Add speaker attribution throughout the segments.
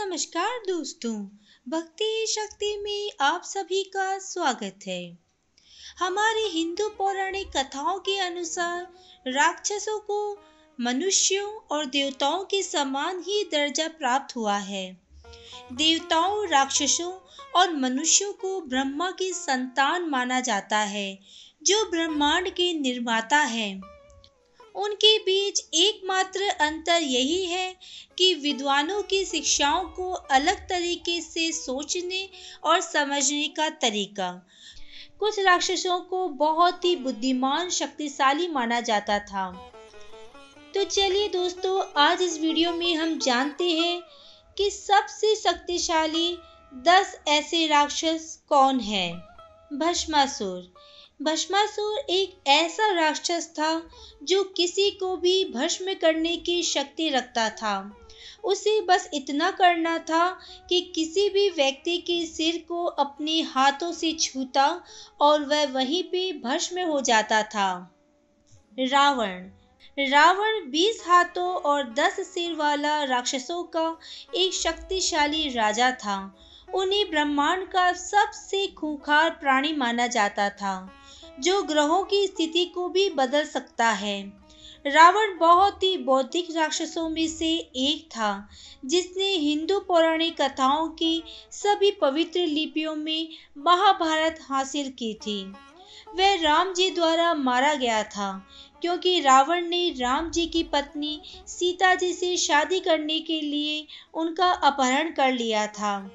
Speaker 1: नमस्कार दोस्तों, भक्ति शक्ति में आप सभी का स्वागत है। हमारे हिंदू पौराणिक कथाओं के अनुसार राक्षसों को मनुष्यों और देवताओं के समान ही दर्जा प्राप्त हुआ है। देवताओं, राक्षसों और मनुष्यों को ब्रह्मा की संतान माना जाता है, जो ब्रह्मांड के निर्माता है। उनके बीच एकमात्र अंतर यही है कि विद्वानों की शिक्षाओं को अलग तरीके से सोचने और समझने का तरीका। कुछ राक्षसों को बहुत ही बुद्धिमान, शक्तिशाली माना जाता था। तो चलिए दोस्तों, आज इस वीडियो में हम जानते हैं कि सबसे शक्तिशाली दस ऐसे राक्षस कौन हैं। भस्मासुर। भस्मासुर एक ऐसा राक्षस था जो किसी को भी भस्म करने की शक्ति रखता था। उसे बस इतना करना था कि किसी भी व्यक्ति के सिर को अपने हाथों से छूता और वह वहीं पे भस्म हो जाता था। रावण। रावण बीस हाथों और दस सिर वाला राक्षसों का एक शक्तिशाली राजा था। उन्हें ब्रह्मांड का सबसे खूंखार प्राणी माना जाता था। जो ग्रहों की स्थिति को भी बदल सकता है। रावण बहुत ही बौद्धिक राक्षसों में से एक था, जिसने हिंदू पौराणिक कथाओं की सभी पवित्र लिपियों में महाभारत हासिल की थी। वह राम जी द्वारा मारा गया था, क्योंकि रावण ने राम जी की पत्नी सीता जी से शादी करने के लिए उनका अपहरण कर लिया था।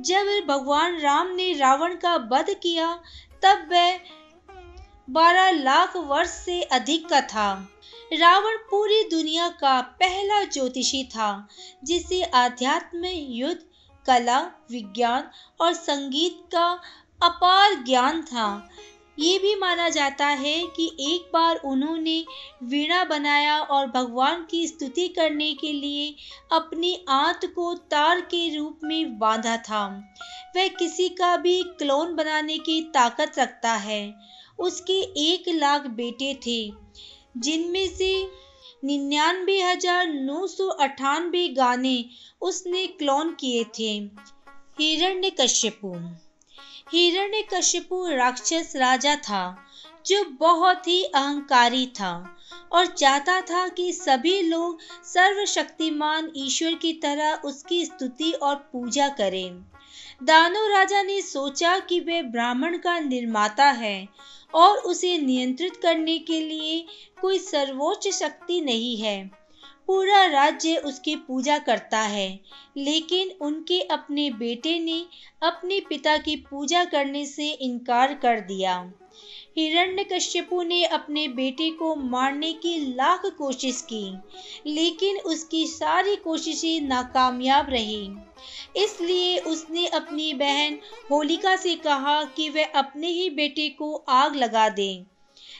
Speaker 1: जब भगवान राम ने रावण का वध किया तब वह बारह लाख वर्ष से अधिक का था। रावण पूरी दुनिया का पहला ज्योतिषी था, जिसे आध्यात्म, युद्ध, कला, विज्ञान और संगीत का अपार ज्ञान था। ये भी माना जाता है कि एक बार उन्होंने वीणा बनाया और भगवान की स्तुति करने के लिए अपनी आंत को तार के रूप में बांधा था। वह किसी का भी क्लोन बनाने की ताकत रखता है। उसके एक लाख बेटे थे, जिनमें से निन्यानवे हज़ार नौ सौ अठानवे गाने उसने क्लोन किए थे। हिरण्य कश्यपु हिरण्य कश्यपु राक्षस राजा था, जो बहुत ही अहंकारी था और चाहता था कि सभी लोग सर्वशक्तिमान ईश्वर की तरह उसकी स्तुति और पूजा करें। दानो राजा ने सोचा कि वह ब्राह्मण का निर्माता है और उसे नियंत्रित करने के लिए कोई सर्वोच्च शक्ति नहीं है। पूरा राज्य उसकी पूजा करता है। लेकिन उनके अपने बेटे ने अपने पिता की पूजा करने से इनकार कर दिया। हिरण्यकश्यपु ने अपने बेटे को मारने की लाख कोशिश की, लेकिन उसकी सारी कोशिशें नाकामयाब रही। इसलिए उसने अपनी बहन होलिका से कहा कि वह अपने ही बेटे को आग लगा दे।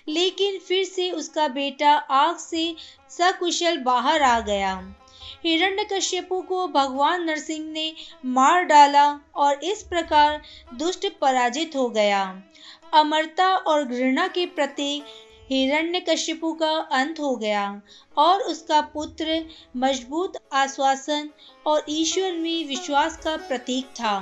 Speaker 1: लेकिन फिर से उसका बेटा आग से सकुशल बाहर आ गया। हिरण्यकश्यपु को भगवान नरसिंह ने मार डाला और इस प्रकार दुष्ट पराजित हो गया। अमरता और घृणा के प्रतीक हिरण्यकश्यपु का अंत हो गया और उसका पुत्र मज़बूत आश्वासन और ईश्वर में विश्वास का प्रतीक था।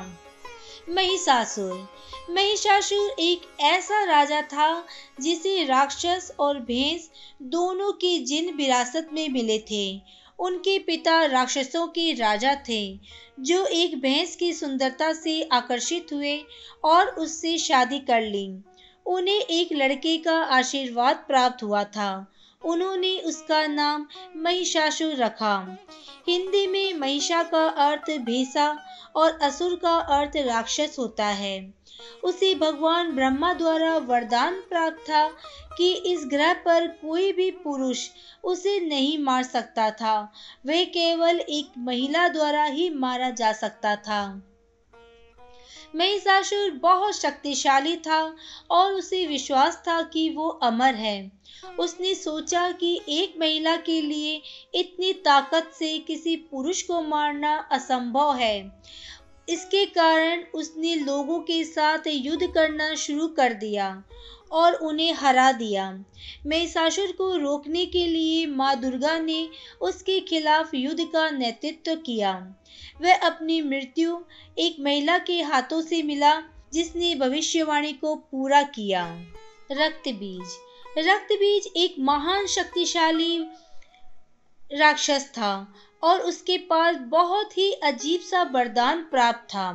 Speaker 1: महिषासुर। महिषासुर एक ऐसा राजा था जिसे राक्षस और भैंस दोनों के जिन विरासत में मिले थे, उनके पिता राक्षसों के राजा थे, जो एक भैंस की सुंदरता से आकर्षित हुए और उससे शादी कर ली। उन्हें एक लड़के का आशीर्वाद प्राप्त हुआ था। उन्होंने उसका नाम महिषासुर रखा। हिंदी में महिषा का अर्थ भीसा और असुर का अर्थ राक्षस होता है। उसे भगवान ब्रह्मा द्वारा वरदान प्राप्त था कि इस ग्रह पर कोई भी पुरुष उसे नहीं मार सकता था। वे केवल एक महिला द्वारा ही मारा जा सकता था। महिषासुर बहुत शक्तिशाली था और उसे विश्वास था कि वो अमर है। उसने सोचा कि एक महिला के लिए इतनी ताकत से किसी पुरुष को मारना असंभव है। इसके कारण उसने लोगों के साथ युद्ध करना शुरू कर दिया और उन्हें हरा दिया। महिषासुर को रोकने के लिए माँ दुर्गा ने उसके खिलाफ युद्ध का नेतृत्व किया। वह अपनी मृत्यु एक महिला के हाथों से मिला, जिसने भविष्यवाणी को पूरा किया। रक्त बीज रक्त बीज एक महान शक्तिशाली राक्षस था। और उसके पास बहुत ही अजीब सा वरदान प्राप्त था।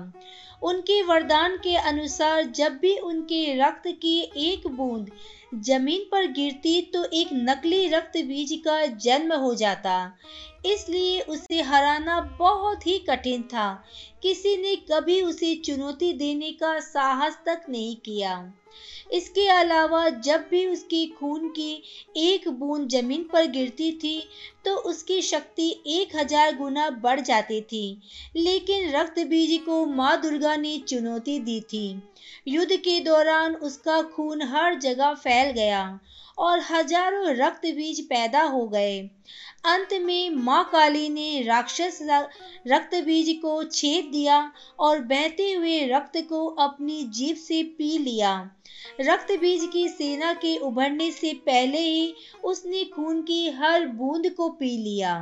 Speaker 1: उनके वरदान के अनुसार जब भी उनके रक्त की एक बूंद ज़मीन पर गिरती तो एक नकली रक्त बीज का जन्म हो जाता। इसलिए उसे हराना बहुत ही कठिन था। किसी ने कभी उसे चुनौती देने का साहस तक नहीं किया। इसके अलावा जब भी उसकी खून की एक बूंद ज़मीन पर गिरती थी तो उसकी शक्ति एक हज़ार गुना बढ़ जाती थी। लेकिन रक्त बीज को माँ दुर्गा ने चुनौती दी थी। युद्ध के दौरान उसका खून हर जगह फैल गया और हज़ारों रक्त बीज पैदा हो गए। अंत में माँ काली ने राक्षस रक्त बीज को छेद दिया और बहते हुए रक्त को अपनी जीभ से पी लिया। रक्त बीज की सेना के उभरने से पहले ही उसने खून की हर बूंद को पी लिया।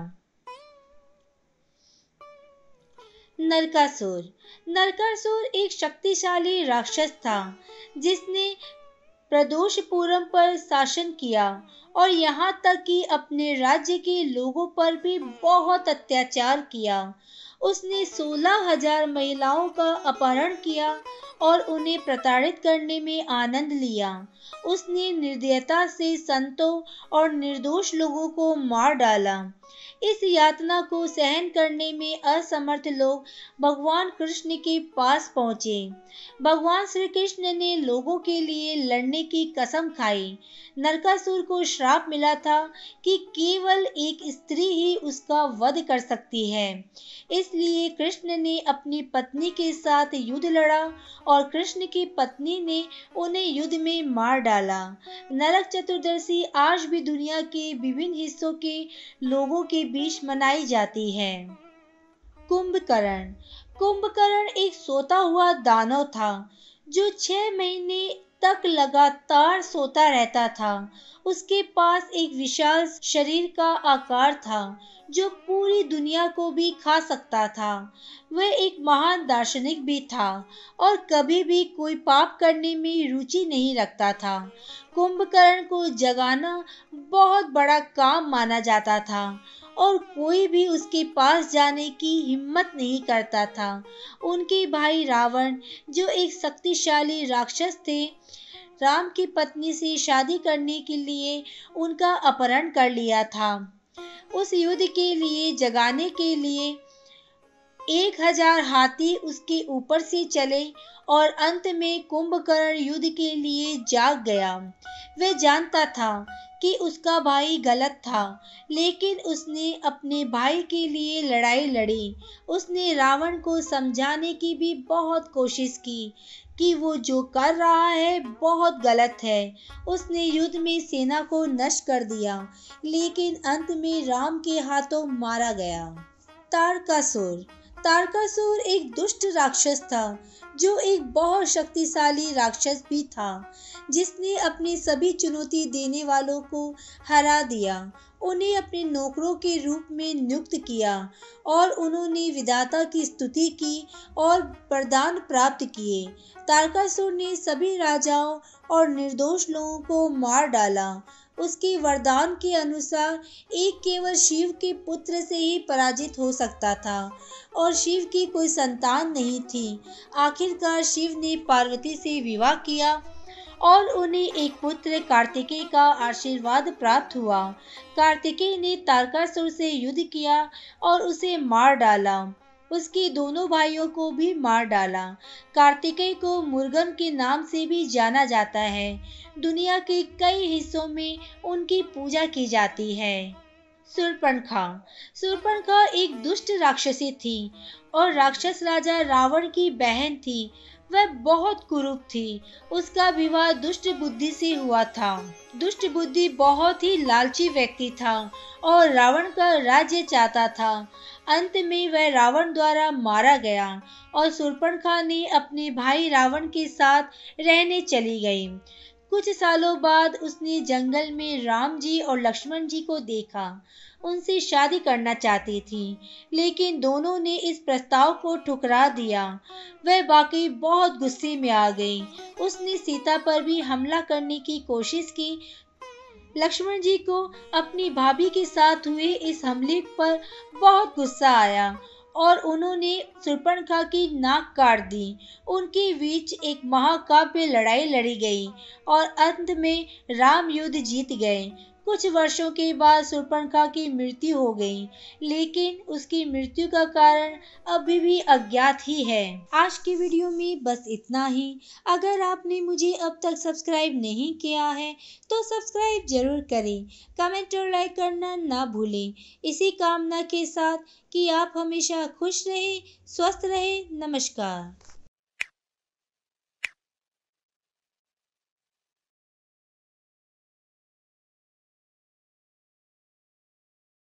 Speaker 1: नरकासुर। नरकासुर एक शक्तिशाली राक्षस था, जिसने प्रदोषपुरम पर शासन किया और यहाँ तक कि अपने राज्य के लोगों पर भी बहुत अत्याचार किया। उसने सोलह हज़ार महिलाओं का अपहरण किया और उन्हें प्रताड़ित करने में आनंद लिया। उसने निर्दयता से संतों और निर्दोष लोगों को मार डाला। इस यातना को सहन करने में असमर्थ लोग भगवान कृष्ण के पास पहुँचे। भगवान श्री कृष्ण ने लोगों के लिए लड़ने की कसम खाई। नरकासुर को श्राप मिला था कि केवल एक स्त्री ही उसका वध कर सकती है। इसलिए कृष्ण ने अपनी पत्नी के साथ युद्ध लड़ा और कृष्ण की पत्नी ने उन्हें युद्ध में मार डाला। नरक चतुर्दशी आज भी दुनिया के विभिन्न हिस्सों के लोगों के बीच मनाई जाती है। कुंभकर्ण। कुंभकर्ण एक सोता हुआ दानव था, जो छह महीने तक लगातार सोता रहता था। उसके पास एक विशाल शरीर का आकार था, जो पूरी दुनिया को भी खा सकता था। वह एक महान दार्शनिक भी था और कभी भी कोई पाप करने में रुचि नहीं रखता था। कुंभकर्ण को जगाना बहुत बड़ा काम माना जाता था। और कोई भी उसके पास जाने की हिम्मत नहीं करता था। उनके भाई रावण, जो एक शक्तिशाली राक्षस थे, राम की पत्नी से शादी करने के लिए उनका अपहरण कर लिया था। उस युद्ध के लिए, जगाने के लिए एक हज़ार हाथी उसके ऊपर से चले और अंत में कुंभकर्ण युद्ध के लिए जाग गया। वह जानता था कि उसका भाई गलत था, लेकिन उसने अपने भाई के लिए लड़ाई लड़ी। उसने रावण को समझाने की भी बहुत कोशिश की कि वो जो कर रहा है बहुत गलत है। उसने युद्ध में सेना को नष्ट कर दिया, लेकिन अंत में राम के हाथों मारा गया। तारकासुर तारकासुर एक दुष्ट राक्षस था, जो एक बहुत शक्तिशाली राक्षस भी था, जिसने अपनी सभी चुनौती देने वालों को हरा दिया, उन्हें अपने नौकरों के रूप में नियुक्त किया, और उन्होंने विधाता की स्तुति की और प्रदान प्राप्त किए। तारकासुर ने सभी राजाओं और निर्दोष लोगों को मार डाला उसके वरदान के अनुसार एक केवल शिव के पुत्र से ही पराजित हो सकता था, और शिव की कोई संतान नहीं थी। आखिरकार शिव ने पार्वती से विवाह किया, और उन्हें एक पुत्र कार्तिकेय का आशीर्वाद प्राप्त हुआ। कार्तिकेय ने तारकासुर से युद्ध किया और उसे मार डाला। उसके दोनों भाइयों को भी मार डाला। कार्तिकेय को मुर्गम के नाम से भी जाना जाता है। दुनिया के कई हिस्सों में उनकी पूजा की जाती है। सुरपणखा। सुरपणखा एक दुष्ट राक्षसी थी और राक्षस राजा रावण की बहन थी। वह बहुत कुरूप थी। उसका विवाह दुष्ट बुद्धि से हुआ था। दुष्ट बुद्धि बहुत ही लालची व्यक्ति था और रावण का राज्य चाहता था। अंत में वह रावण द्वारा मारा गया और सुर्पणखा ने अपने भाई रावण के साथ रहने चली गई। कुछ सालों बाद उसने जंगल में राम जी और लक्ष्मण जी को देखा। उनसे शादी करना चाहती थी, लेकिन दोनों ने इस प्रस्ताव को ठुकरा दिया। वह बाकी बहुत गुस्से में आ गई। उसने सीता पर भी हमला करने की कोशिश की। लक्ष्मण जी को अपनी भाभी के साथ हुए इस हमले पर बहुत गुस्सा आया और उन्होंने सुर्पणखा की नाक काट दी। उनके बीच एक महाकाव्य लड़ाई लड़ी गई और अंत में राम युद्ध जीत गए। कुछ वर्षों के बाद सुर्पणखा की मृत्यु हो गई, लेकिन उसकी मृत्यु का कारण अभी भी अज्ञात ही है। आज की वीडियो में बस इतना ही। अगर आपने मुझे अब तक सब्सक्राइब नहीं किया है तो सब्सक्राइब ज़रूर करें। कमेंट और लाइक करना ना भूलें। इसी कामना के साथ कि आप हमेशा खुश रहें, स्वस्थ रहें। नमस्कार।